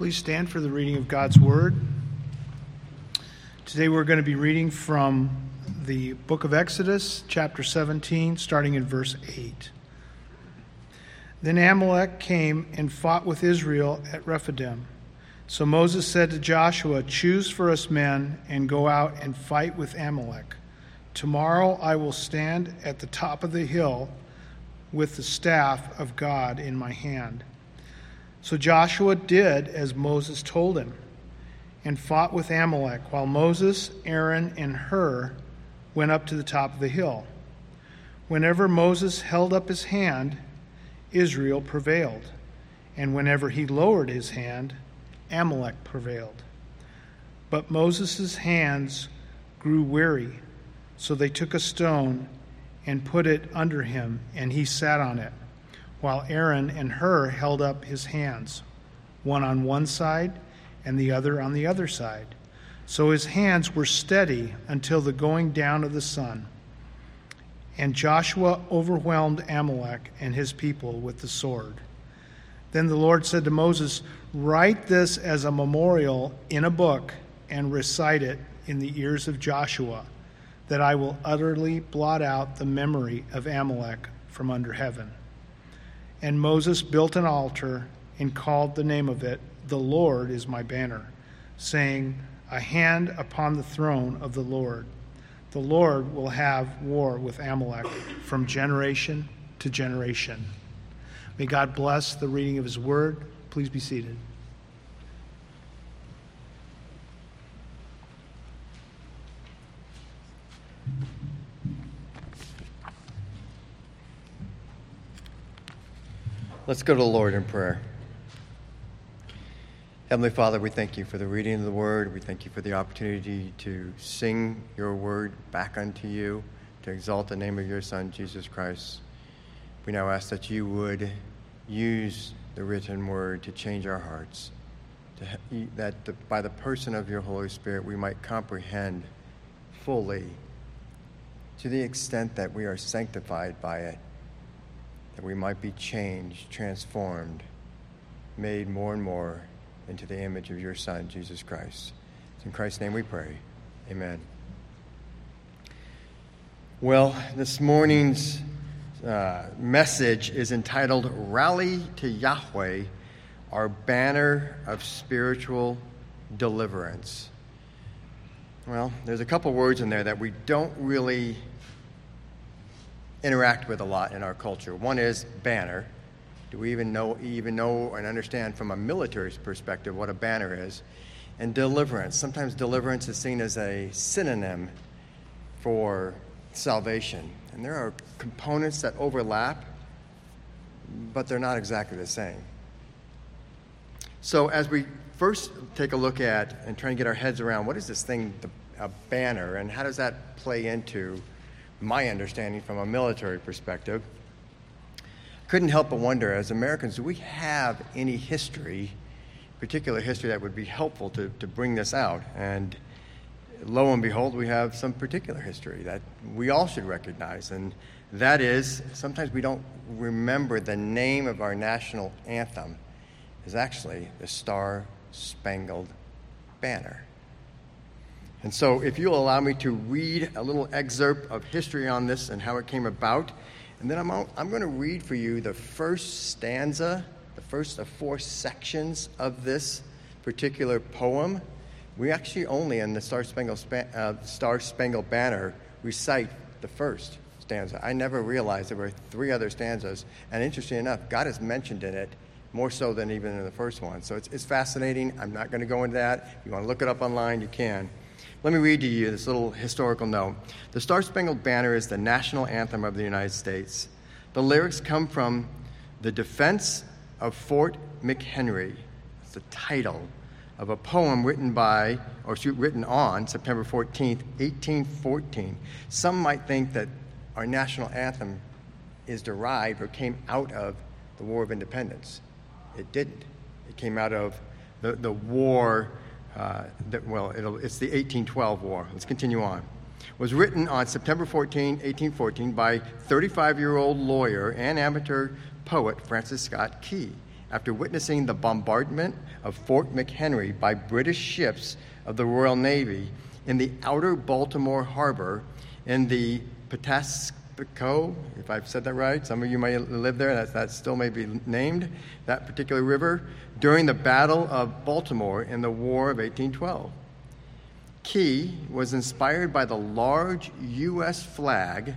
Please stand for the reading of God's Word. Today we're going to be reading from the book of Exodus, chapter 17, starting in verse 8. Then Amalek came and fought with Israel at Rephidim. So Moses said to Joshua, Choose for us men and go out and fight with Amalek. Tomorrow I will stand at the top of the hill with the staff of God in my hand. So Joshua did as Moses told him and fought with Amalek, while Moses, Aaron, and Hur went up to the top of the hill. Whenever Moses held up his hand, Israel prevailed, and whenever he lowered his hand, Amalek prevailed. But Moses' hands grew weary, so they took a stone and put it under him, and he sat on it, while Aaron and Hur held up his hands, one on one side and the other on the other side. So his hands were steady until the going down of the sun. And Joshua overwhelmed Amalek and his people with the sword. Then the Lord said to Moses, Write this as a memorial in a book and recite it in the ears of Joshua, that I will utterly blot out the memory of Amalek from under heaven. And Moses built an altar and called the name of it, The Lord is my banner, saying, A hand upon the throne of the Lord. The Lord will have war with Amalek from generation to generation. May God bless the reading of his word. Please be seated. Let's go to the Lord in prayer. Heavenly Father, we thank you for the reading of the word. We thank you for the opportunity to sing your word back unto you, to exalt the name of your Son, Jesus Christ. We now ask that you would use the written word to change our hearts, to, that the, by the person of your Holy Spirit we might comprehend fully, to the extent that we are sanctified by it, that we might be changed, transformed, made more and more into the image of your Son, Jesus Christ. It's in Christ's name we pray. Amen. Well, this morning's uh, message is entitled Rally to Yahweh, our banner of spiritual deliverance. Well, there's a couple words in there that we don't really interact with a lot in our culture. One is banner. Do we even know, even know and understand from a military perspective what a banner is? And deliverance. Sometimes deliverance is seen as a synonym for salvation. And there are components that overlap, but they're not exactly the same. So, as we first take a look at and try and get our heads around what is this thing, a banner, and how does that play into my understanding from a military perspective, couldn't help but wonder as Americans, do we have any history, particular history, that would be helpful to, to bring this out? And lo and behold, we have some particular history that we all should recognize. And that is, sometimes we don't remember the name of our national anthem is actually the Star Spangled Banner. And so, if you'll allow me to read a little excerpt of history on this and how it came about, and then I'm, I'm going to read for you the first stanza, the first of four sections of this particular poem. We actually only, in the Star Spangled, uh, Star Spangled Banner, recite the first stanza. I never realized there were three other stanzas, and interesting enough, God is mentioned in it more so than even in the first one. So it's, it's fascinating. I'm not going to go into that. If you want to look it up online, you can. Let me read to you this little historical note. The Star Spangled Banner is the national anthem of the United States. The lyrics come from The Defense of Fort McHenry. It's the title of a poem written by, or written on, September 14th, 1814. Some might think that our national anthem is derived or came out of the War of Independence. It didn't. It came out of the, the war uh, that, well, it's the 1812 war. Let's continue on. Was written on September 14, 1814, by 35 year old lawyer and amateur poet Francis Scott Key after witnessing the bombardment of Fort McHenry by British ships of the Royal Navy in the outer Baltimore harbor in the Patapsco, if I've said that right. Some of you may live there, that, that still may be named, that particular river, during the Battle of Baltimore in the War of 1812. Key was inspired by the large U.S. flag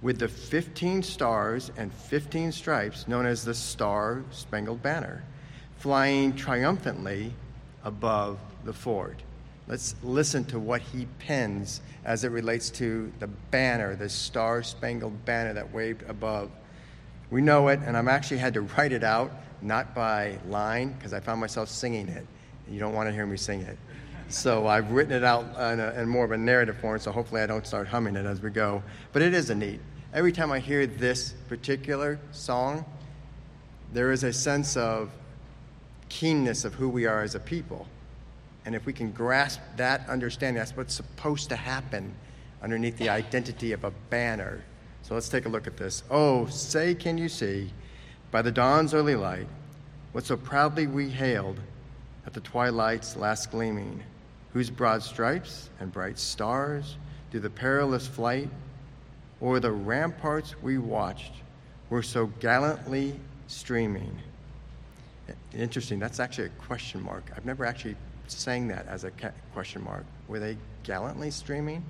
with the 15 stars and 15 stripes known as the Star Spangled Banner, flying triumphantly above the fort. Let's listen to what he pens as it relates to the banner, the Star Spangled Banner that waved above. We know it, and I'm actually had to write it out, not by line, because I found myself singing it. You don't want to hear me sing it. So I've written it out in, a, in more of a narrative form, so hopefully I don't start humming it as we go. But it is a neat. Every time I hear this particular song, there is a sense of keenness of who we are as a people. And if we can grasp that understanding, that's what's supposed to happen underneath the identity of a banner. So let's take a look at this. Oh, say, can you see, by the dawn's early light, what so proudly we hailed at the twilight's last gleaming, whose broad stripes and bright stars, through the perilous flight, o'er the ramparts we watched, were so gallantly streaming. Interesting, that's actually a question mark. I've never actually sang that as a question mark. Were they gallantly streaming?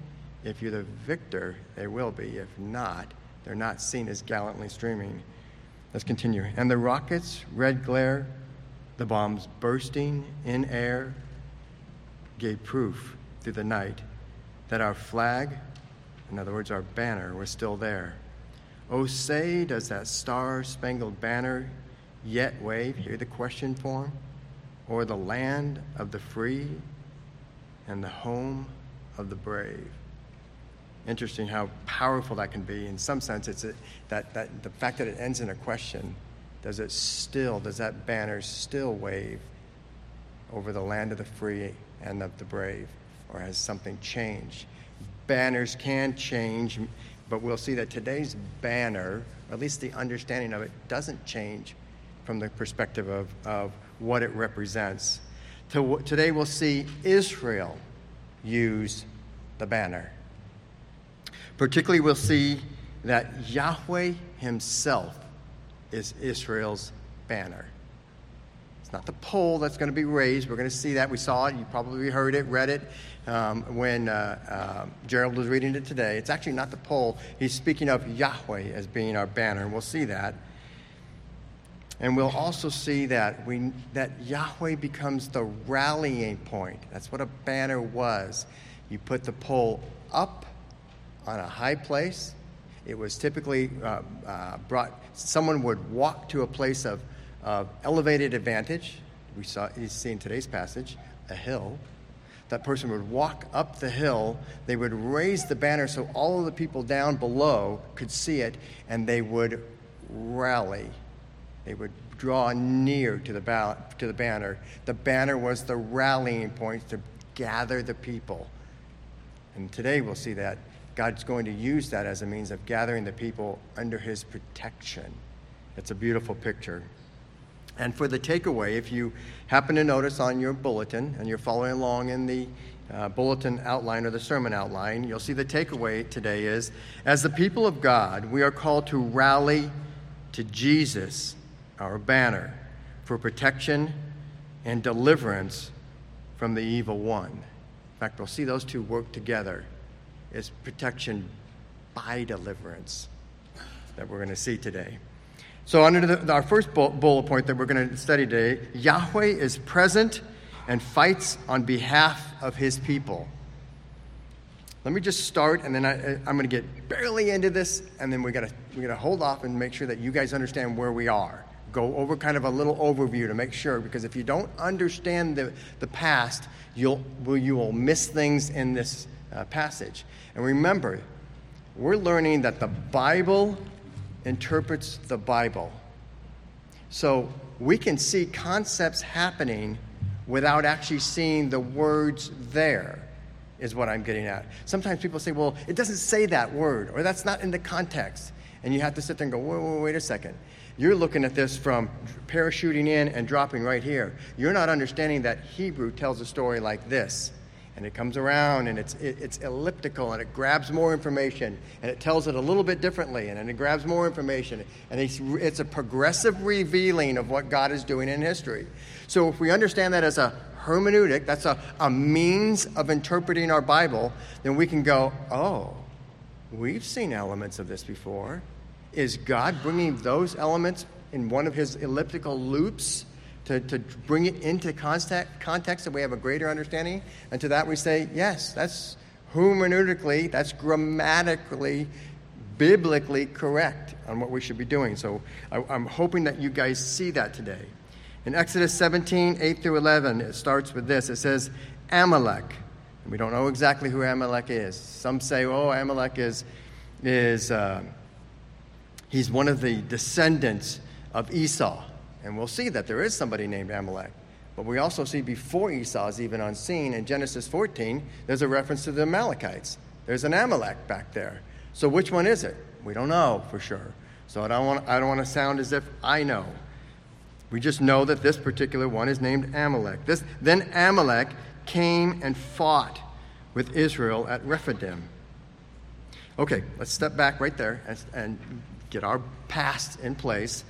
If you're the victor, they will be. If not, they're not seen as gallantly streaming. Let's continue. And the rockets' red glare, the bombs bursting in air, gave proof through the night that our flag, in other words, our banner, was still there. Oh, say, does that star spangled banner yet wave? Hear the question form? Or the land of the free and the home of the brave. Interesting how powerful that can be. In some sense, it's a, that, that the fact that it ends in a question. Does it still, does that banner still wave over the land of the free and of the brave? Or has something changed? Banners can change, but we'll see that today's banner, at least the understanding of it, doesn't change from the perspective of, of what it represents. Today we'll see Israel use the banner. Particularly, we'll see that Yahweh Himself is Israel's banner. It's not the pole that's going to be raised. We're going to see that. We saw it. You probably heard it, read it um, when uh, uh, Gerald was reading it today. It's actually not the pole. He's speaking of Yahweh as being our banner, and we'll see that. And we'll also see that, we, that Yahweh becomes the rallying point. That's what a banner was. You put the pole up on a high place. It was typically uh, uh, brought, someone would walk to a place of, of elevated advantage. We saw, you see in today's passage, a hill. That person would walk up the hill. They would raise the banner so all of the people down below could see it, and they would rally they would draw near to the, ba- to the banner. The banner was the rallying point to gather the people. And today we'll see that God's going to use that as a means of gathering the people under his protection. It's a beautiful picture. And for the takeaway, if you happen to notice on your bulletin and you're following along in the uh, bulletin outline or the sermon outline, you'll see the takeaway today is as the people of God, we are called to rally to Jesus our banner for protection and deliverance from the evil one. In fact, we'll see those two work together. as protection by deliverance that we're going to see today. So, under the, our first bullet point that we're going to study today, Yahweh is present and fights on behalf of his people. Let me just start, and then I, am going to get barely into this, and then we got to we got to hold off and make sure that you guys understand where we are go over kind of a little overview to make sure, because if you don't understand the, the past, you'll, you will miss things in this uh, passage. And remember, we're learning that the Bible interprets the Bible. So we can see concepts happening without actually seeing the words there, is what I'm getting at. Sometimes people say, well, it doesn't say that word, or that's not in the context. And you have to sit there and go, wait, wait, wait a second You're looking at this from parachuting in and dropping right here. You're not understanding that Hebrew tells a story like this. And it comes around and it's, it, it's elliptical and it grabs more information and it tells it a little bit differently and then it grabs more information. And it's, it's a progressive revealing of what God is doing in history. So if we understand that as a hermeneutic, that's a, a means of interpreting our Bible, then we can go, oh, we've seen elements of this before. Is God bringing those elements in one of his elliptical loops to, to bring it into context, context so we have a greater understanding? And to that we say, yes, that's hermeneutically, that's grammatically, biblically correct on what we should be doing. So I, I'm hoping that you guys see that today. In Exodus 17, 8 through 11, it starts with this. It says, Amalek. And we don't know exactly who Amalek is. Some say, oh, Amalek is, is uh, he's one of the descendants of Esau. And we'll see that there is somebody named Amalek. But we also see before Esau is even on scene in Genesis 14, there's a reference to the Amalekites. There's an Amalek back there. So which one is it? We don't know for sure. So I don't want, I don't want to sound as if I know. We just know that this particular one is named Amalek. This, then Amalek came and fought with Israel at Rephidim. Okay, let's step back right there and, and get our past in place.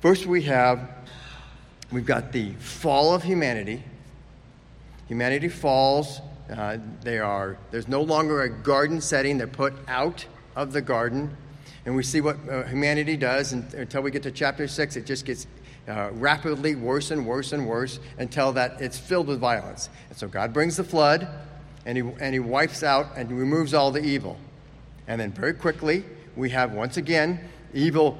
First, we have we've got the fall of humanity. Humanity falls. Uh, they are there's no longer a garden setting. They're put out of the garden, and we see what uh, humanity does. And, until we get to chapter six, it just gets uh, rapidly worse and worse and worse until that it's filled with violence. And so God brings the flood, and he, and he wipes out and removes all the evil. And then very quickly, we have once again, evil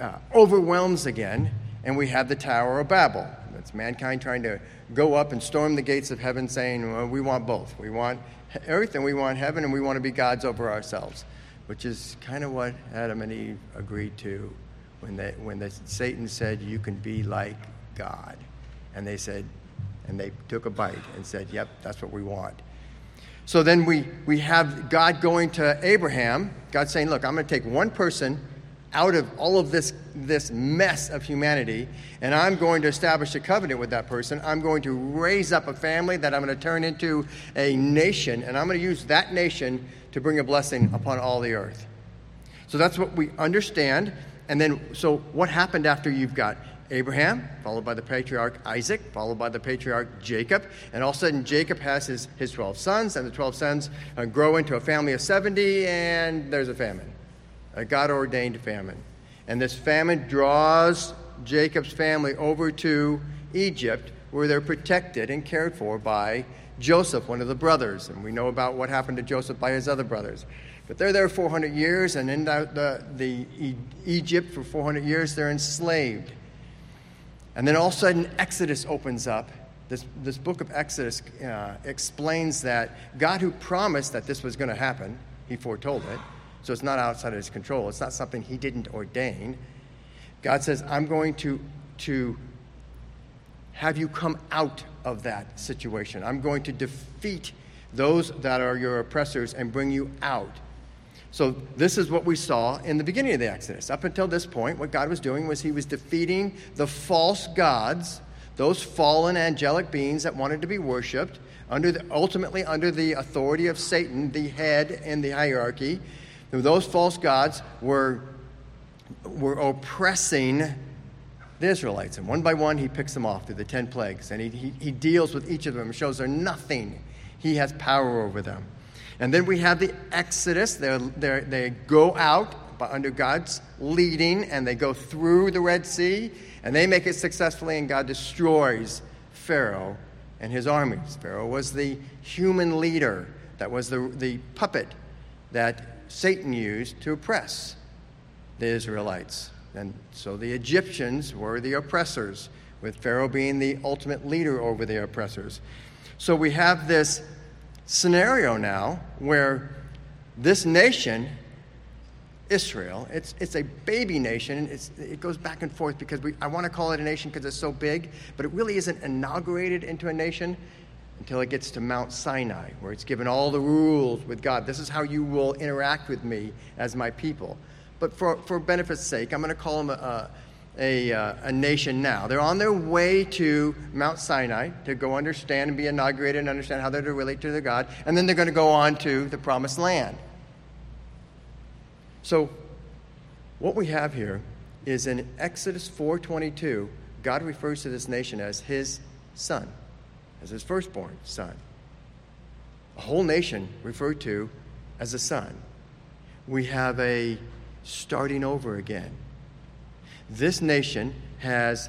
uh, overwhelms again, and we have the Tower of Babel. That's mankind trying to go up and storm the gates of heaven, saying, well, We want both. We want earth and we want heaven, and we want to be gods over ourselves, which is kind of what Adam and Eve agreed to when, they, when the, Satan said, You can be like God. And they said, and they took a bite and said, Yep, that's what we want. So then we, we have God going to Abraham, God saying, Look, I'm going to take one person out of all of this, this mess of humanity, and I'm going to establish a covenant with that person. I'm going to raise up a family that I'm going to turn into a nation, and I'm going to use that nation to bring a blessing upon all the earth. So that's what we understand. And then, so what happened after you've got Abraham, followed by the patriarch Isaac, followed by the patriarch Jacob, and all of a sudden Jacob has his, his 12 sons, and the 12 sons uh, grow into a family of 70, and there's a famine, a God ordained famine. And this famine draws Jacob's family over to Egypt, where they're protected and cared for by Joseph, one of the brothers. And we know about what happened to Joseph by his other brothers. But they're there 400 years, and in the, the, the Egypt for 400 years, they're enslaved. And then all of a sudden, Exodus opens up. This, this book of Exodus uh, explains that God, who promised that this was going to happen, he foretold it. So it's not outside of his control. It's not something he didn't ordain. God says, I'm going to, to have you come out of that situation. I'm going to defeat those that are your oppressors and bring you out. So, this is what we saw in the beginning of the Exodus. Up until this point, what God was doing was He was defeating the false gods, those fallen angelic beings that wanted to be worshiped, under the, ultimately under the authority of Satan, the head in the hierarchy. Those false gods were, were oppressing the Israelites. And one by one, he picks them off through the 10 plagues. And he, he, he deals with each of them shows they're nothing. He has power over them. And then we have the Exodus. They're, they're, they go out under God's leading and they go through the Red Sea and they make it successfully, and God destroys Pharaoh and his armies. Pharaoh was the human leader, that was the, the puppet that Satan used to oppress the Israelites. And so the Egyptians were the oppressors, with Pharaoh being the ultimate leader over the oppressors. So we have this scenario now where this nation, Israel, it's, it's a baby nation. It's, it goes back and forth because we, I want to call it a nation because it's so big, but it really isn't inaugurated into a nation until it gets to Mount Sinai, where it's given all the rules with God. This is how you will interact with me as my people. but for, for benefit's sake, I'm going to call them a, a, Uh, a, nation now. They're on their way to Mount Sinai to go understand and be inaugurated and understand how they're to relate to their God, and then they're going to go on to the promised land. So, what we have here is in Exodus 4:22, God refers to this nation as his son, as his firstborn son. A whole nation referred to as a son. We have a starting over again. This nation has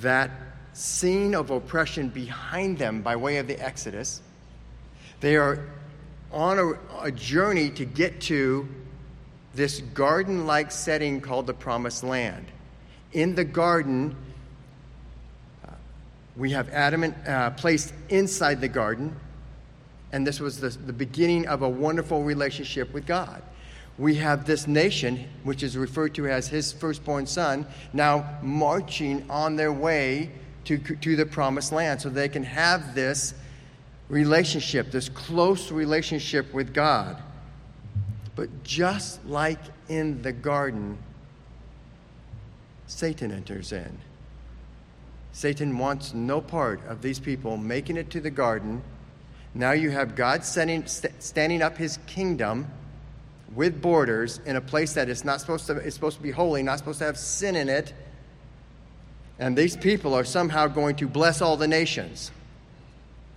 that scene of oppression behind them by way of the Exodus. They are on a, a journey to get to this garden like setting called the Promised Land. In the garden, uh, we have Adam uh, placed inside the garden, and this was the, the beginning of a wonderful relationship with God. We have this nation, which is referred to as his firstborn son, now marching on their way to, to the promised land so they can have this relationship, this close relationship with God. But just like in the garden, Satan enters in. Satan wants no part of these people making it to the garden. Now you have God st- standing up his kingdom with borders in a place that is not supposed to is supposed to be holy, not supposed to have sin in it. And these people are somehow going to bless all the nations.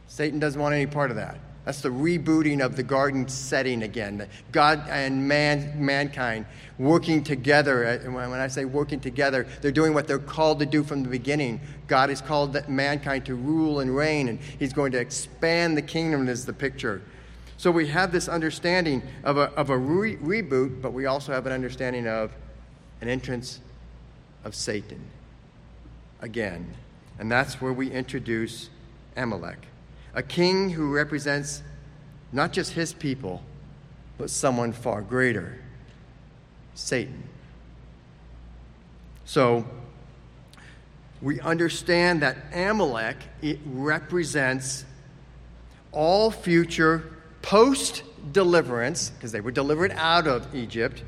Satan doesn't want any part of that. That's the rebooting of the garden setting again. God and man, mankind working together. When I say working together, they're doing what they're called to do from the beginning. God has called mankind to rule and reign, and He's going to expand the kingdom, is the picture. So we have this understanding of a, of a re- reboot, but we also have an understanding of an entrance of Satan again. And that's where we introduce Amalek a king who represents not just his people, but someone far greater Satan. So, we understand that Amalek it represents all future post deliverance because they were delivered out of Egypt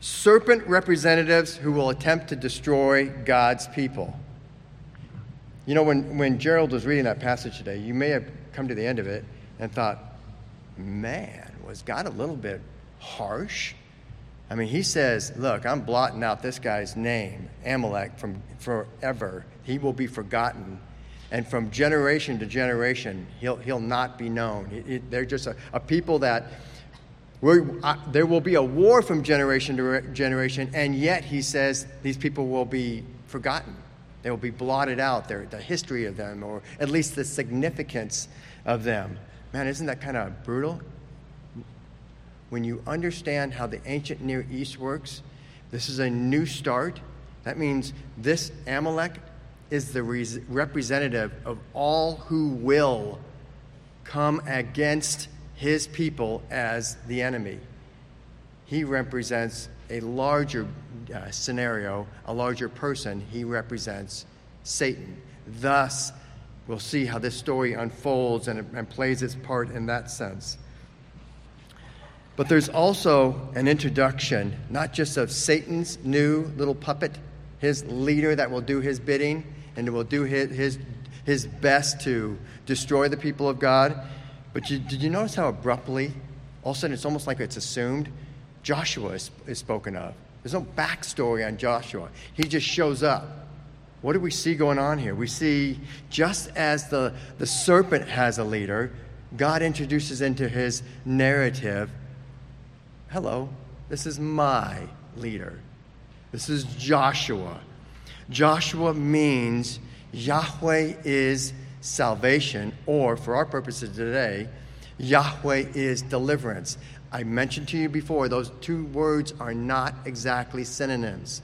serpent representatives who will attempt to destroy God's people. You know, when, when Gerald was reading that passage today, you may have come to the end of it and thought, man, was God a little bit harsh? I mean, he says, look, I'm blotting out this guy's name, Amalek, from forever. He will be forgotten. And from generation to generation, he'll, he'll not be known. It, it, they're just a, a people that uh, there will be a war from generation to generation, and yet he says these people will be forgotten. They will be blotted out, their, the history of them, or at least the significance of them. Man, isn't that kind of brutal? When you understand how the ancient Near East works, this is a new start. That means this Amalek is the representative of all who will come against his people as the enemy. He represents a larger uh, scenario, a larger person, he represents Satan. Thus, we'll see how this story unfolds and, and plays its part in that sense. But there's also an introduction, not just of Satan's new little puppet, his leader that will do his bidding and will do his, his, best to destroy the people of God. But you, did you notice how abruptly, all of a sudden, it's almost like it's assumed Joshua is, is spoken of. There's no backstory on Joshua. He just shows up. What do we see going on here? We see just as the, the serpent has a leader, God introduces into his narrative hello, this is my leader. This is Joshua. Joshua means Yahweh is salvation, or for our purposes today, Yahweh is deliverance. I mentioned to you before, those two words are not exactly synonyms.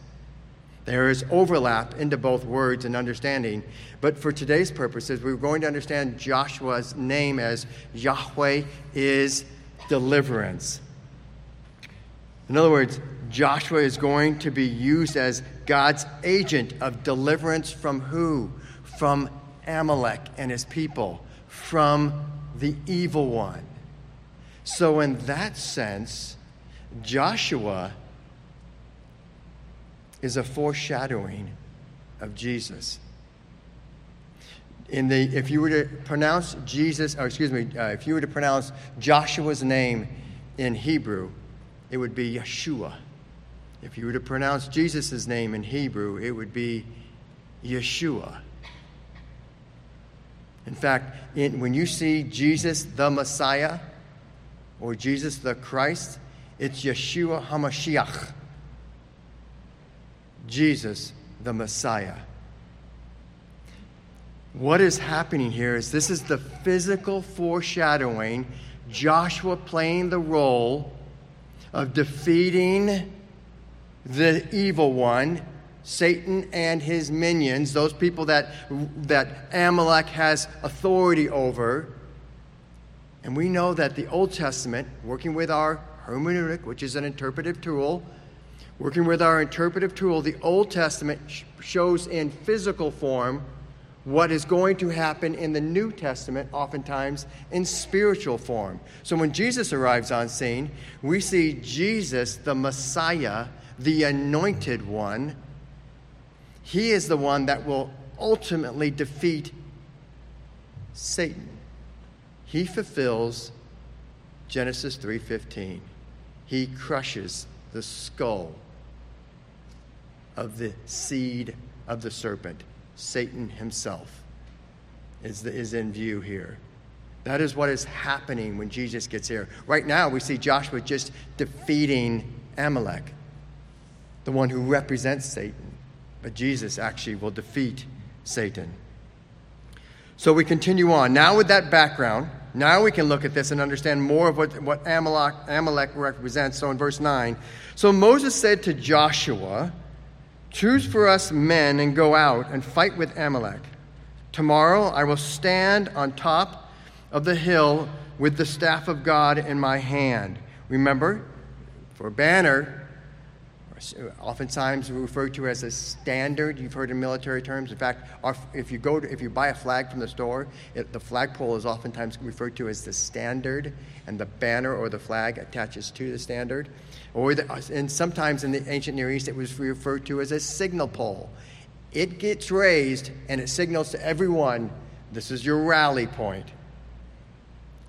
There is overlap into both words and understanding. But for today's purposes, we're going to understand Joshua's name as Yahweh is deliverance. In other words, Joshua is going to be used as God's agent of deliverance from who? From Amalek and his people, from the evil one. So, in that sense, Joshua is a foreshadowing of Jesus. In the, if you were to pronounce Jesus, or excuse me, uh, if you were to pronounce Joshua's name in Hebrew, it would be Yeshua. If you were to pronounce Jesus' name in Hebrew, it would be Yeshua. In fact, in, when you see Jesus the Messiah or Jesus the Christ, it's Yeshua HaMashiach. Jesus the Messiah. What is happening here is this is the physical foreshadowing, Joshua playing the role of defeating the evil one, Satan and his minions, those people that, that Amalek has authority over. And we know that the Old Testament, working with our hermeneutic, which is an interpretive tool, working with our interpretive tool, the Old Testament shows in physical form what is going to happen in the New Testament, oftentimes in spiritual form. So when Jesus arrives on scene, we see Jesus, the Messiah, the anointed one. He is the one that will ultimately defeat Satan. He fulfills Genesis 3:15. He crushes the skull of the seed of the serpent. Satan himself is, the, is in view here. That is what is happening when Jesus gets here. Right now, we see Joshua just defeating Amalek, the one who represents Satan. But Jesus actually will defeat Satan. So we continue on. Now, with that background, now we can look at this and understand more of what, what Amalek, Amalek represents. So in verse 9, so Moses said to Joshua, Choose for us men and go out and fight with Amalek. Tomorrow I will stand on top of the hill with the staff of God in my hand. Remember, for a banner, oftentimes referred to as a standard. You've heard in military terms. In fact, if you go to, if you buy a flag from the store, it, the flagpole is oftentimes referred to as the standard, and the banner or the flag attaches to the standard. Or the, and sometimes in the ancient Near East, it was referred to as a signal pole. It gets raised and it signals to everyone, "This is your rally point."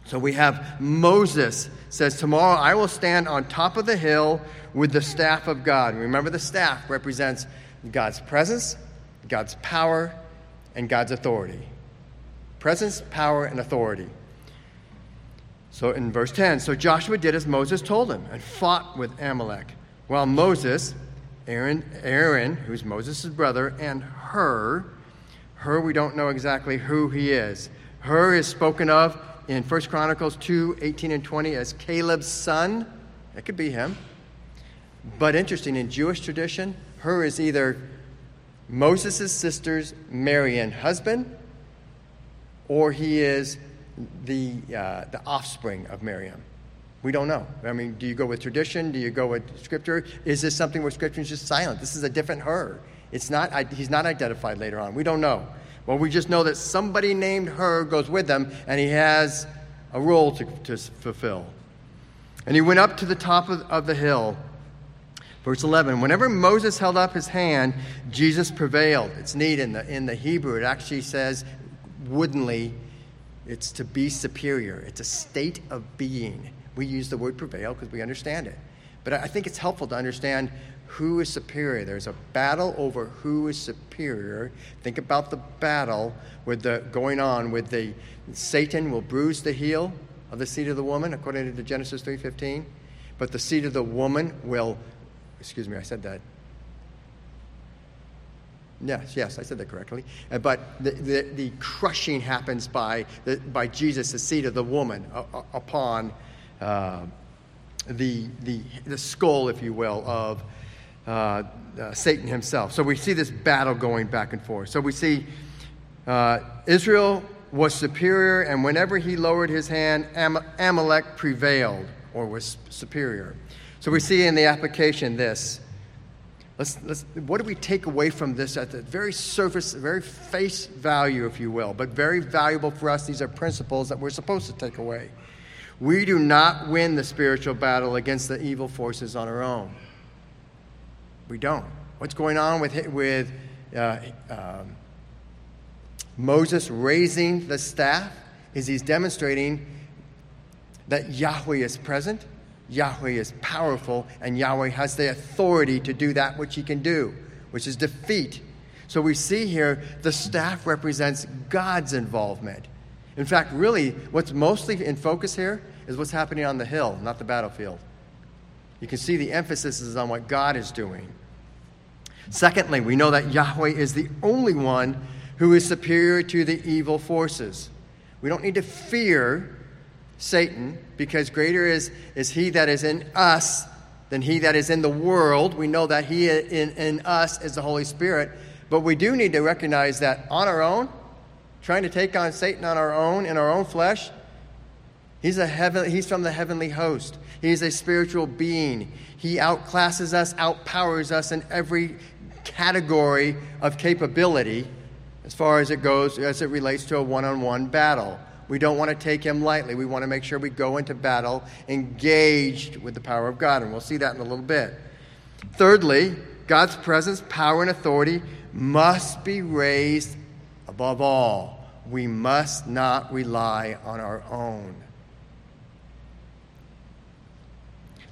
So we have Moses says, Tomorrow I will stand on top of the hill with the staff of God. Remember, the staff represents God's presence, God's power, and God's authority. Presence, power, and authority. So in verse 10, so Joshua did as Moses told him and fought with Amalek, while Moses, Aaron, Aaron, who's Moses' brother, and Hur, Hur, we don't know exactly who he is. Hur is spoken of in 1 Chronicles 2 18 and 20 as Caleb's son. It could be him. But interesting, in Jewish tradition, Hur is either Moses' sister's Miriam husband, or he is the, uh, the offspring of Miriam. We don't know. I mean, do you go with tradition? Do you go with scripture? Is this something where scripture is just silent? This is a different Hur. It's not, he's not identified later on. We don't know. Well, we just know that somebody named Hur goes with them and he has a role to, to fulfill. And he went up to the top of, of the hill. Verse 11 Whenever Moses held up his hand, Jesus prevailed. It's neat in the, in the Hebrew. It actually says woodenly, it's to be superior, it's a state of being. We use the word prevail because we understand it. But I think it's helpful to understand who is superior. There's a battle over who is superior. Think about the battle with the going on with the Satan will bruise the heel of the seed of the woman, according to Genesis 3:15. But the seed of the woman will, excuse me, I said that. Yes, yes, I said that correctly. Uh, but the, the, the, crushing happens by, the, by Jesus, the seed of the woman, uh, upon uh, the, the, the skull, if you will, of uh, uh, Satan himself. So we see this battle going back and forth. So we see uh, Israel was superior, and whenever he lowered his hand, Am- Amalek prevailed or was superior. So we see in the application this. Let's, let's, what do we take away from this at the very surface, very face value, if you will, but very valuable for us? These are principles that we're supposed to take away. We do not win the spiritual battle against the evil forces on our own. We don't. What's going on with, with uh, um, Moses raising the staff is he's demonstrating that Yahweh is present, Yahweh is powerful, and Yahweh has the authority to do that which he can do, which is defeat. So we see here the staff represents God's involvement. In fact, really, what's mostly in focus here is what's happening on the hill, not the battlefield. You can see the emphasis is on what God is doing. Secondly, we know that Yahweh is the only one who is superior to the evil forces. We don't need to fear Satan because greater is, is he that is in us than he that is in the world. We know that he in, in us is the Holy Spirit. But we do need to recognize that on our own, trying to take on Satan on our own, in our own flesh, he's, a heaven, he's from the heavenly host. He's a spiritual being. He outclasses us, outpowers us in every category of capability as far as it goes, as it relates to a one on one battle. We don't want to take him lightly. We want to make sure we go into battle engaged with the power of God, and we'll see that in a little bit. Thirdly, God's presence, power, and authority must be raised above all. We must not rely on our own.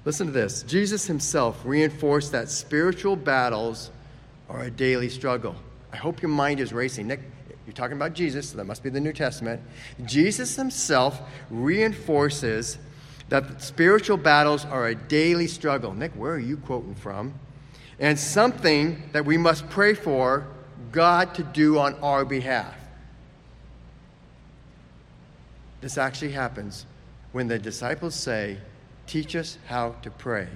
Listen to this Jesus himself reinforced that spiritual battles are a daily struggle. I hope your mind is racing. Nick, you're talking about Jesus, so that must be the New Testament. Jesus himself reinforces that spiritual battles are a daily struggle. Nick, where are you quoting from? And something that we must pray for God to do on our behalf. This actually happens when the disciples say, Teach us how to pray.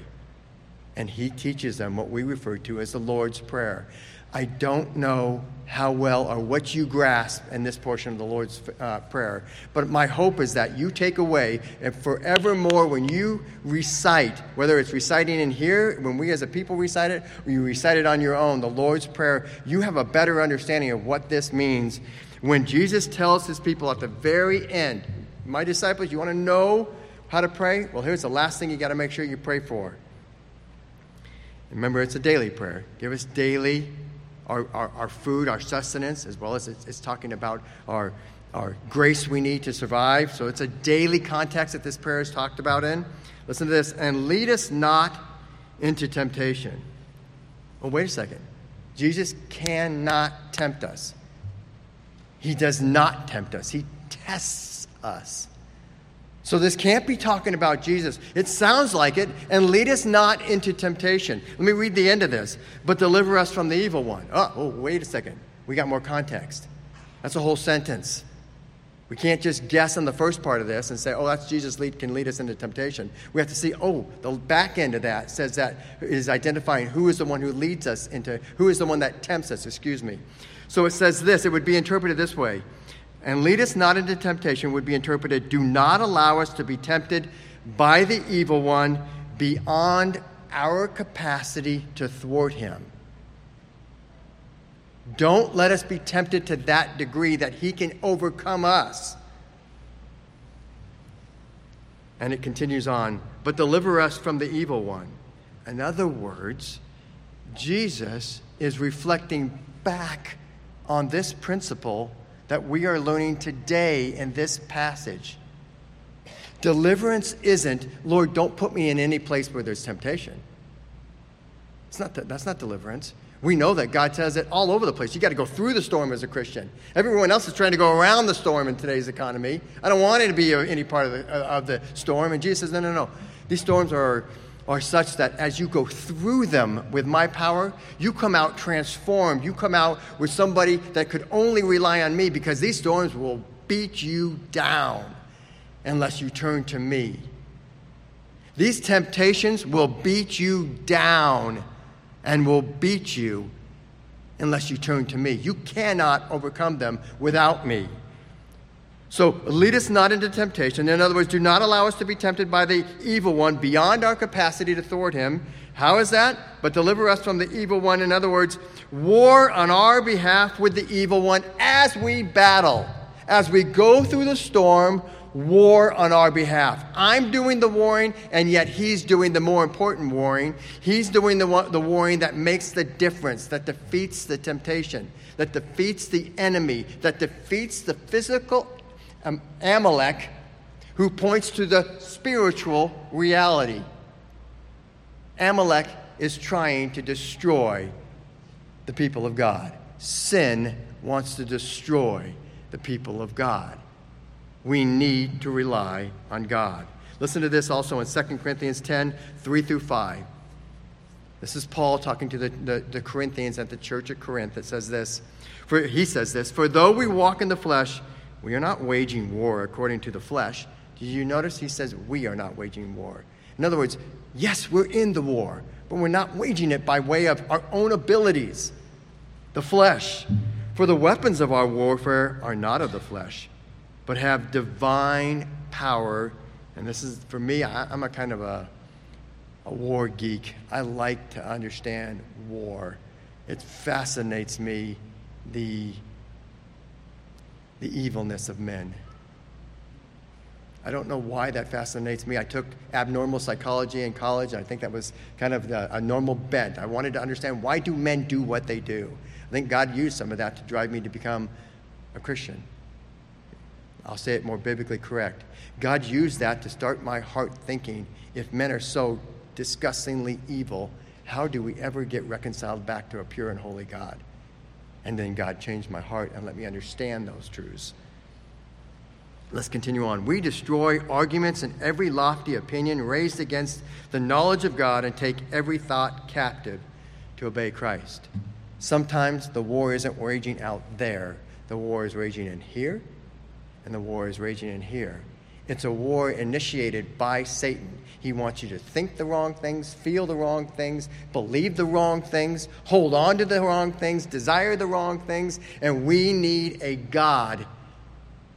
And he teaches them what we refer to as the Lord's Prayer. I don't know how well or what you grasp in this portion of the Lord's uh, Prayer, but my hope is that you take away and forevermore when you recite, whether it's reciting in here, when we as a people recite it, or you recite it on your own, the Lord's Prayer, you have a better understanding of what this means. When Jesus tells his people at the very end, My disciples, you want to know how to pray? Well, here's the last thing you got to make sure you pray for. Remember, it's a daily prayer. Give us daily our, our, our food, our sustenance, as well as it's, it's talking about our, our grace we need to survive. So it's a daily context that this prayer is talked about in. Listen to this. And lead us not into temptation. Well, wait a second. Jesus cannot tempt us. He does not tempt us, He tests us. So this can't be talking about Jesus. It sounds like it, and lead us not into temptation. Let me read the end of this. But deliver us from the evil one. Oh, oh wait a second. We got more context. That's a whole sentence. We can't just guess on the first part of this and say, oh, that's Jesus lead, can lead us into temptation. We have to see, oh, the back end of that says that is identifying who is the one who leads us into, who is the one that tempts us, excuse me. So it says this, it would be interpreted this way and lead us not into temptation would be interpreted do not allow us to be tempted by the evil one beyond our capacity to thwart him. Don't let us be tempted to that degree that he can overcome us. And it continues on, but deliver us from the evil one. In other words, Jesus is reflecting back on this principle that we are learning today in this passage. Deliverance isn't, Lord, don't put me in any place where there's temptation. It's not that, that's not deliverance. We know that God says it all over the place. You got to go through the storm as a Christian. Everyone else is trying to go around the storm in today's economy. I don't want it to be any part of the, of the storm. And Jesus says, no, no, no. These storms are are such that as you go through them with my power, you come out transformed. You come out with somebody that could only rely on me because these storms will beat you down unless you turn to me. These temptations will beat you down and will beat you unless you turn to me. You cannot overcome them without me. So lead us not into temptation. In other words, do not allow us to be tempted by the evil one beyond our capacity to thwart him. How is that? But deliver us from the evil one. In other words, war on our behalf with the evil one as we battle. as we go through the storm, war on our behalf. I'm doing the warring, and yet He's doing the more important warring. He's doing the, the warring that makes the difference, that defeats the temptation, that defeats the enemy, that defeats the physical Um, Amalek who points to the spiritual reality. Amalek is trying to destroy the people of God. Sin wants to destroy the people of God. We need to rely on God. Listen to this also in 2 Corinthians 10 3 through 5. This is Paul talking to the, the, the, Corinthians at the church at Corinth that says this. For he says this, for though we walk in the flesh, we are not waging war according to the flesh. Did you notice he says we are not waging war? In other words, yes, we're in the war, but we're not waging it by way of our own abilities, the flesh. For the weapons of our warfare are not of the flesh, but have divine power. And this is, for me, I, am a kind of a, a war geek. I like to understand war. It fascinates me, the, the evilness of men. I don't know why that fascinates me. I took abnormal psychology in college, and I think that was kind of the, a normal bent. I wanted to understand why do men do what they do. I think God used some of that to drive me to become a Christian. I'll say it more biblically correct. God used that to start my heart thinking if men are so disgustingly evil, how do we ever get reconciled back to a pure and holy God? And then God changed my heart and let me understand those truths. Let's continue on. We destroy arguments and every lofty opinion raised against the knowledge of God and take every thought captive to obey Christ. Sometimes the war isn't raging out there, the war is raging in here, and the war is raging in here. It's a war initiated by Satan. He wants you to think the wrong things, feel the wrong things, believe the wrong things, hold on to the wrong things, desire the wrong things, and we need a God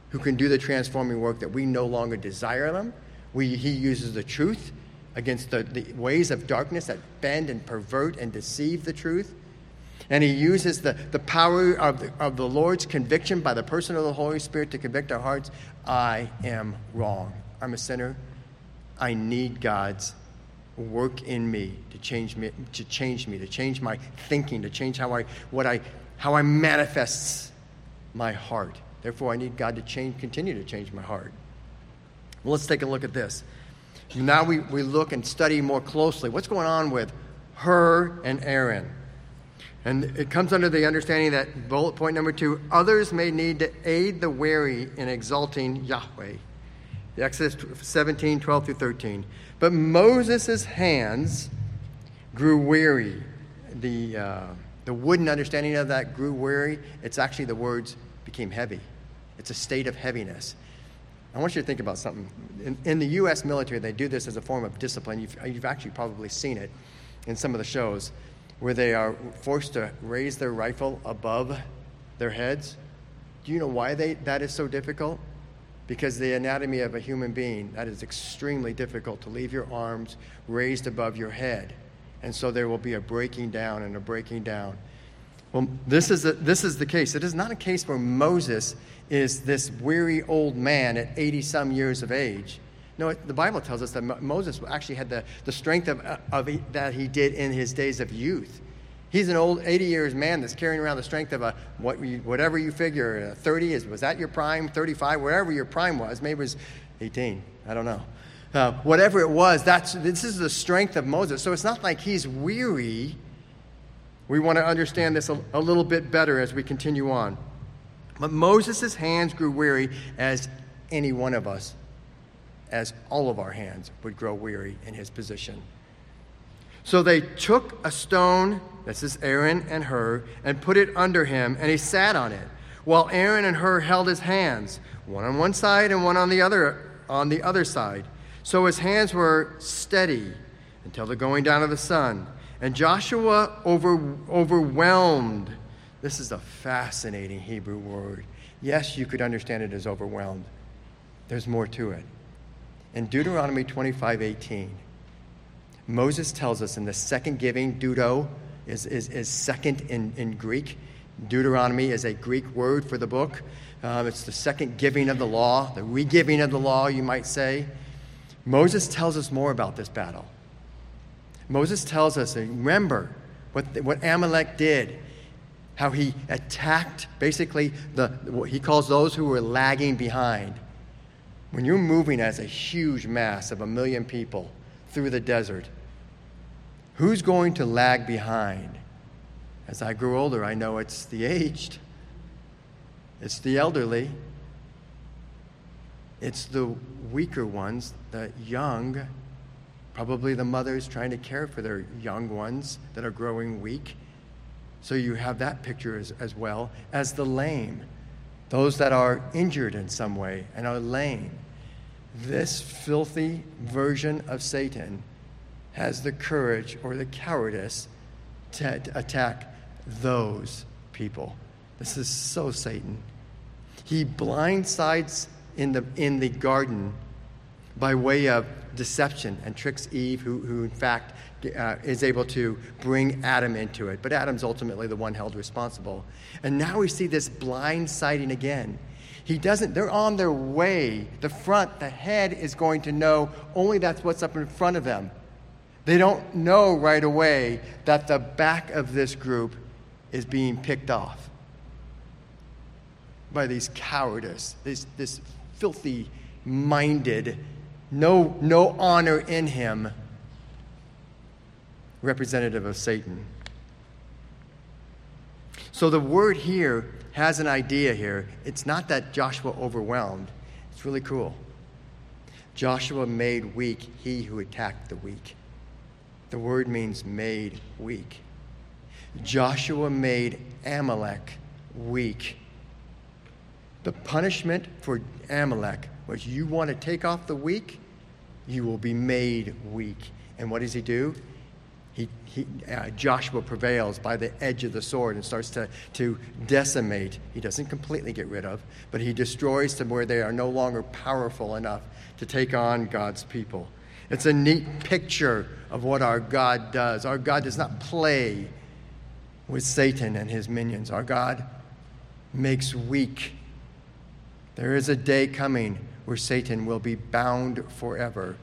who can do the transforming work that we no longer desire them. We, he uses the truth against the, the ways of darkness that bend and pervert and deceive the truth. And he uses the, the power of the, of the Lord's conviction by the person of the Holy Spirit to convict our hearts. I am wrong. I'm a sinner. I need God's work in me to change me, to change me, to change my thinking, to change how I, what I, how I manifest my heart. Therefore, I need God to change, continue to change my heart. Well, let's take a look at this. Now we, we look and study more closely what's going on with Hur and Aaron. And it comes under the understanding that bullet point number two others may need to aid the weary in exalting Yahweh. The Exodus 17, 12 through 13. But Moses' hands grew weary. The, uh, the wooden understanding of that grew weary, it's actually the words became heavy. It's a state of heaviness. I want you to think about something. In, in, the U.S. military, they do this as a form of discipline. You've, you've actually probably seen it in some of the shows where they are forced to raise their rifle above their heads. Do you know why they, that is so difficult? Because the anatomy of a human being, that is extremely difficult to leave your arms raised above your head. And so there will be a breaking down and a breaking down. Well, this is, this is the case. It is not a case where Moses is this weary old man at 80 some years of age. No, the Bible tells us that Moses actually had the, the strength of, of that he did in his days of youth. He's an old 80 years man that's carrying around the strength of a what you, whatever you figure 30 is was that your prime? 35 whatever your prime was. Maybe it was 18 I don't know. Uh, whatever it was that's this is the strength of Moses. So it's not like he's weary. We want to understand this a, a little bit better as we continue on. But Moses' hands grew weary as any one of us, as all of our hands would grow weary in his position. So they took a stone, this is Aaron and Hur, and put it under him, and he sat on it, while Aaron and Hur held his hands, one on one side and one on the other on the other side. So his hands were steady until the going down of the sun. And Joshua over, overwhelmed. This is a fascinating Hebrew word. Yes, you could understand it as overwhelmed. There's more to it. In Deuteronomy 25 18, Moses tells us in the second giving, deuto is, is, is second in, in Greek. Deuteronomy is a Greek word for the book. Um, it's the second giving of the law, the regiving of the law, you might say. Moses tells us more about this battle. Moses tells us, remember what, what Amalek did, how he attacked basically the, what he calls those who were lagging behind. When you're moving as a huge mass of a million people through the desert, who's going to lag behind? As I grew older, I know it's the aged, it's the elderly, it's the weaker ones, the young, probably the mothers trying to care for their young ones that are growing weak. So you have that picture as, as well as the lame, those that are injured in some way and are lame. This filthy version of Satan has the courage or the cowardice to attack those people. This is so Satan. He blindsides in the, in the garden by way of deception and tricks Eve, who, who in fact uh, is able to bring Adam into it. But Adam's ultimately the one held responsible. And now we see this blindsiding again. He doesn't, they're on their way. The front, the head is going to know only that's what's up in front of them. They don't know right away that the back of this group is being picked off by these cowardice, this, this filthy minded, no, no honor in him representative of Satan. So the word here has an idea here. It's not that Joshua overwhelmed, it's really cool. Joshua made weak he who attacked the weak. The word means made weak. Joshua made Amalek weak. The punishment for Amalek was you want to take off the weak, you will be made weak. And what does he do? He, he, uh, Joshua prevails by the edge of the sword and starts to, to decimate. He doesn't completely get rid of, but he destroys to where they are no longer powerful enough to take on God's people. It's a neat picture of what our God does. Our God does not play with Satan and his minions. Our God makes weak. There is a day coming where Satan will be bound forever.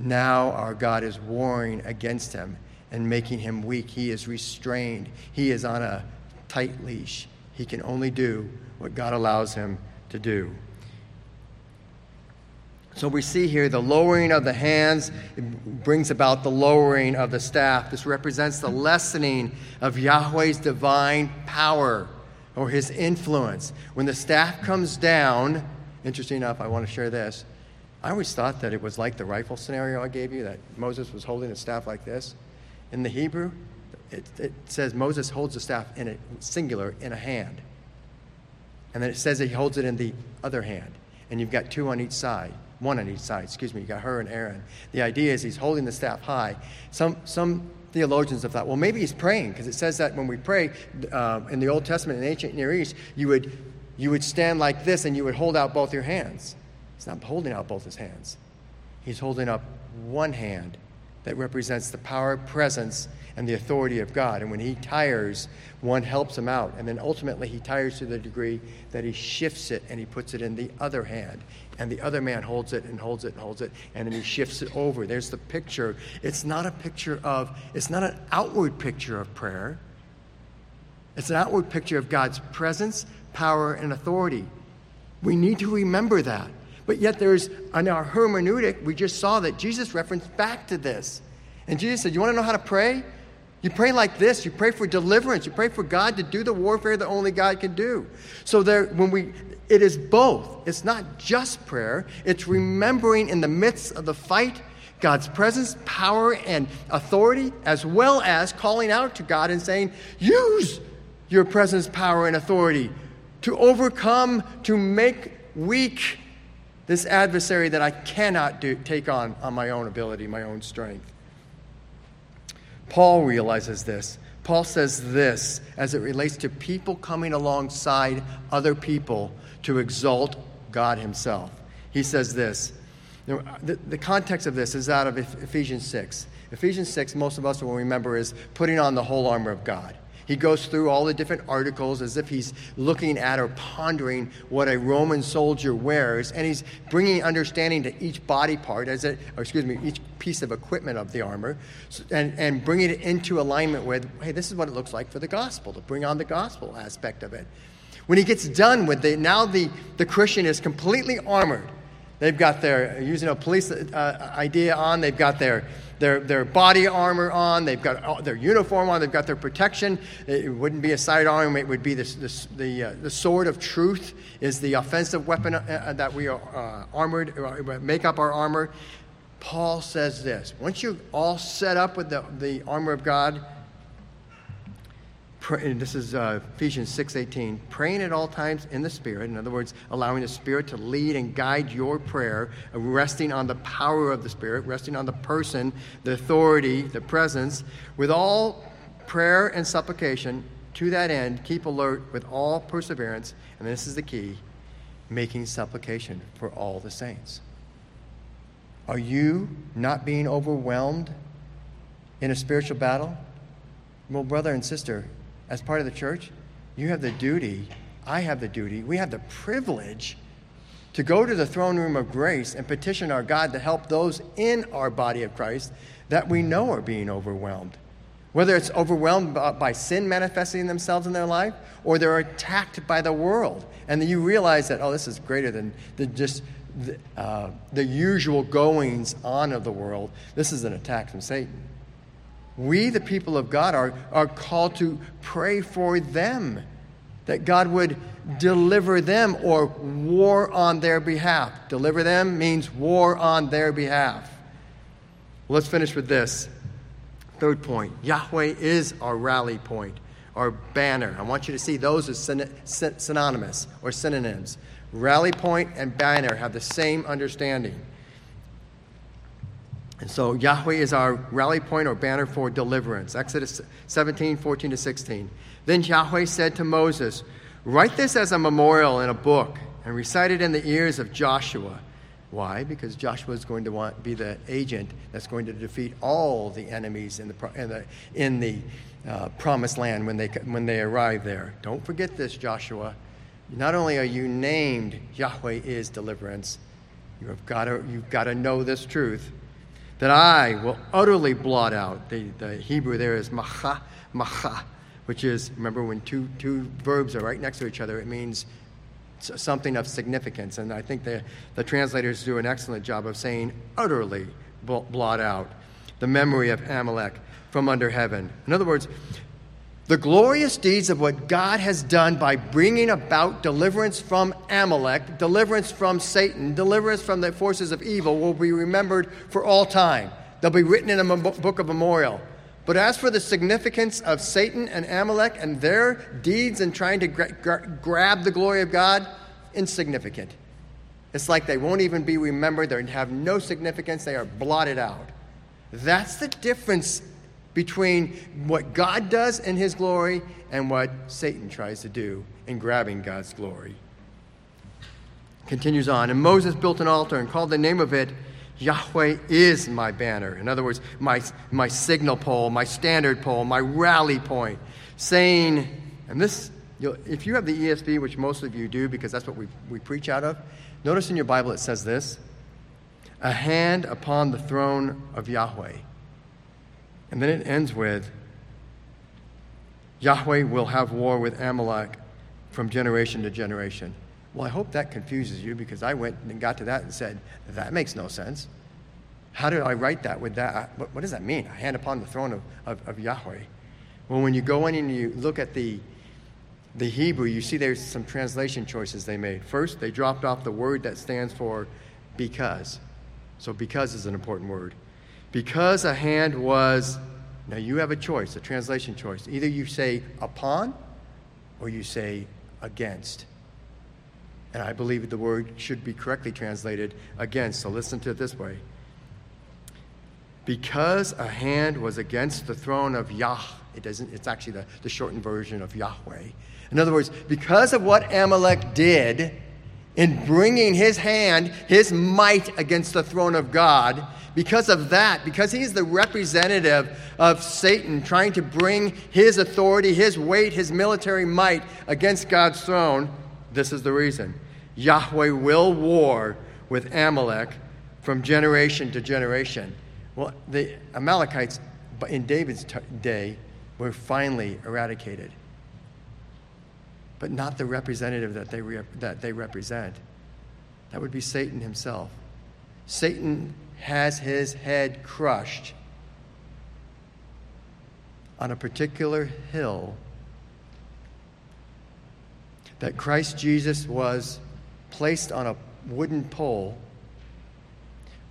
Now our God is warring against him and making him weak. He is restrained, he is on a tight leash. He can only do what God allows him to do. So we see here the lowering of the hands brings about the lowering of the staff. This represents the lessening of Yahweh's divine power or his influence. When the staff comes down, interesting enough, I want to share this. I always thought that it was like the rifle scenario I gave you, that Moses was holding a staff like this. In the Hebrew, it, it says Moses holds the staff in a singular in a hand. And then it says he holds it in the other hand. And you've got two on each side one on each side, excuse me, You've got Hur and Aaron. The idea is he's holding the staff high. Some, some theologians have thought, well, maybe he's praying, because it says that when we pray uh, in the Old Testament in ancient Near East, you would, you would stand like this and you would hold out both your hands. He's not holding out both his hands, he's holding up one hand that represents the power, presence, and the authority of God. And when he tires, one helps him out. And then ultimately, he tires to the degree that he shifts it and he puts it in the other hand. And the other man holds it and holds it and holds it, and then he shifts it over. There's the picture. It's not a picture of, it's not an outward picture of prayer. It's an outward picture of God's presence, power, and authority. We need to remember that. But yet, there's in our hermeneutic, we just saw that Jesus referenced back to this. And Jesus said, You want to know how to pray? You pray like this. You pray for deliverance. You pray for God to do the warfare that only God can do. So there, when we, it is both. It's not just prayer. It's remembering in the midst of the fight God's presence, power, and authority, as well as calling out to God and saying, "Use your presence, power, and authority to overcome, to make weak this adversary that I cannot do, take on on my own ability, my own strength." Paul realizes this. Paul says this as it relates to people coming alongside other people to exalt God Himself. He says this. The, the context of this is out of Ephesians 6. Ephesians 6, most of us will remember, is putting on the whole armor of God. He goes through all the different articles as if he's looking at or pondering what a Roman soldier wears, and he's bringing understanding to each body part, as it, or excuse me, each piece of equipment of the armor, and, and bringing it into alignment with, hey, this is what it looks like for the gospel, to bring on the gospel aspect of it. When he gets done with it, now the, the Christian is completely armored. They've got their, using a police uh, idea on, they've got their, their, their body armor on, they've got their uniform on, they've got their protection. It wouldn't be a sidearm, it would be this, this, the, uh, the sword of truth, is the offensive weapon uh, uh that we are uh, armored, uh, make up our armor. Paul says this once you're all set up with the, the armor of God, Pray, this is uh, Ephesians 6:18. Praying at all times in the Spirit. In other words, allowing the Spirit to lead and guide your prayer, resting on the power of the Spirit, resting on the person, the authority, the presence, with all prayer and supplication. To that end, keep alert with all perseverance, and this is the key: making supplication for all the saints. Are you not being overwhelmed in a spiritual battle? Well, brother and sister, as part of the church, you have the duty, I have the duty, we have the privilege to go to the throne room of grace and petition our God to help those in our body of Christ that we know are being overwhelmed. Whether it's overwhelmed by sin manifesting themselves in their life or they're attacked by the world. And you realize that, oh, this is greater than, than just the, uh, the usual goings on of the world. This is an attack from Satan. We, the people of God, are, are called to pray for them, that God would deliver them or war on their behalf. Deliver them means war on their behalf. Let's finish with this. Third point Yahweh is our rally point, our banner. I want you to see those as synonymous or synonyms. Rally point and banner have the same understanding. And so Yahweh is our rally point or banner for deliverance. Exodus 17, 14 to 16. Then Yahweh said to Moses, Write this as a memorial in a book and recite it in the ears of Joshua. Why? Because Joshua is going to want, be the agent that's going to defeat all the enemies in the, in the, in the uh, promised land when they, when they arrive there. Don't forget this, Joshua. Not only are you named Yahweh is deliverance, you have got to, you've got to know this truth that I will utterly blot out. The, the Hebrew there is macha, macha, which is, remember, when two, two verbs are right next to each other, it means something of significance. And I think the, the translators do an excellent job of saying utterly blot out the memory of Amalek from under heaven. In other words, the glorious deeds of what God has done by bringing about deliverance from Amalek, deliverance from Satan, deliverance from the forces of evil will be remembered for all time. They'll be written in a book of memorial. But as for the significance of Satan and Amalek and their deeds in trying to gra- gra- grab the glory of God, insignificant. It's like they won't even be remembered, they have no significance, they are blotted out. That's the difference between what God does in his glory and what Satan tries to do in grabbing God's glory. Continues on. And Moses built an altar and called the name of it Yahweh is my banner. In other words, my, my signal pole, my standard pole, my rally point, saying, and this, if you have the ESV, which most of you do because that's what we, we preach out of, notice in your Bible it says this a hand upon the throne of Yahweh. And then it ends with Yahweh will have war with Amalek from generation to generation. Well, I hope that confuses you because I went and got to that and said, that makes no sense. How did I write that with that? What, what does that mean? A hand upon the throne of, of, of Yahweh. Well, when you go in and you look at the, the Hebrew, you see there's some translation choices they made. First, they dropped off the word that stands for because. So, because is an important word. Because a hand was, now you have a choice, a translation choice. Either you say upon or you say against. And I believe the word should be correctly translated against. So listen to it this way. Because a hand was against the throne of Yah, it doesn't, it's actually the, the shortened version of Yahweh. In other words, because of what Amalek did in bringing his hand, his might against the throne of God. Because of that, because he's the representative of Satan trying to bring his authority, his weight, his military might against God's throne, this is the reason. Yahweh will war with Amalek from generation to generation. Well, the Amalekites in David's t- day were finally eradicated, but not the representative that they, re- that they represent. That would be Satan himself. Satan has his head crushed on a particular hill that Christ Jesus was placed on a wooden pole,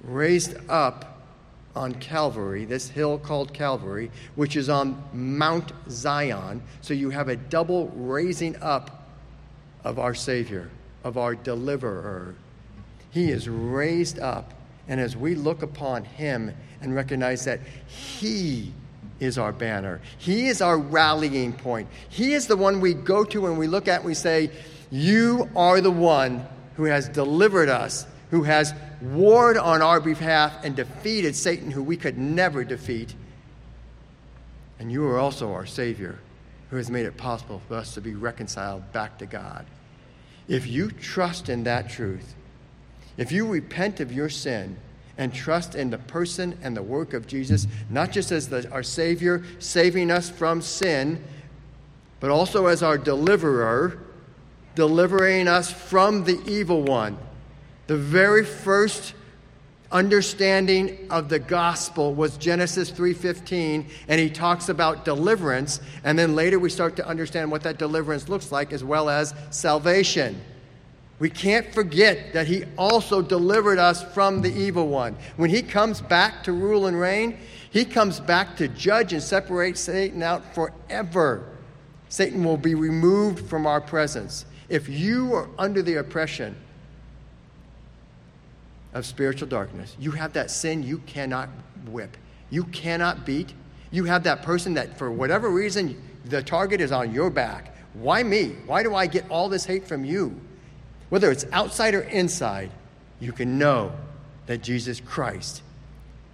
raised up on Calvary, this hill called Calvary, which is on Mount Zion. So you have a double raising up of our Savior, of our deliverer. He is raised up. And as we look upon him and recognize that he is our banner, he is our rallying point, he is the one we go to and we look at and we say, You are the one who has delivered us, who has warred on our behalf and defeated Satan, who we could never defeat. And you are also our Savior, who has made it possible for us to be reconciled back to God. If you trust in that truth, if you repent of your sin and trust in the person and the work of Jesus, not just as the, our Savior saving us from sin, but also as our deliverer, delivering us from the evil one the very first understanding of the gospel was Genesis 3:15 and he talks about deliverance and then later we start to understand what that deliverance looks like as well as salvation. We can't forget that he also delivered us from the evil one. When he comes back to rule and reign, he comes back to judge and separate Satan out forever. Satan will be removed from our presence. If you are under the oppression of spiritual darkness. You have that sin you cannot whip, you cannot beat. You have that person that, for whatever reason, the target is on your back. Why me? Why do I get all this hate from you? Whether it's outside or inside, you can know that Jesus Christ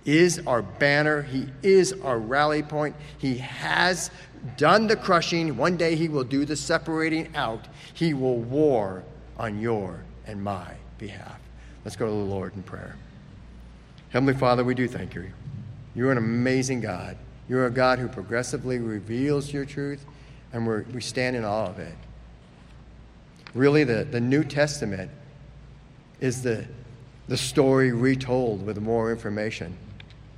is our banner. He is our rally point. He has done the crushing. One day he will do the separating out. He will war on your and my behalf. Let's go to the Lord in prayer. Heavenly Father, we do thank you. You're an amazing God. You're a God who progressively reveals your truth, and we stand in awe of it. Really, the, the New Testament is the, the story retold with more information.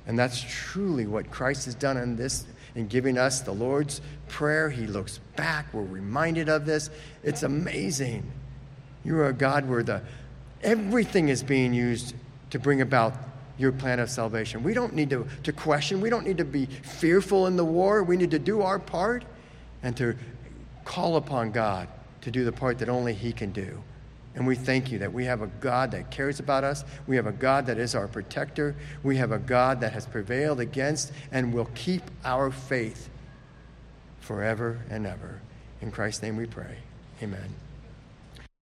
And that's truly what Christ has done in this in giving us the Lord's Prayer. He looks back. We're reminded of this. It's amazing. You are a God where the, Everything is being used to bring about your plan of salvation. We don't need to, to question. We don't need to be fearful in the war. We need to do our part and to call upon God to do the part that only He can do. And we thank you that we have a God that cares about us. We have a God that is our protector. We have a God that has prevailed against and will keep our faith forever and ever. In Christ's name we pray. Amen.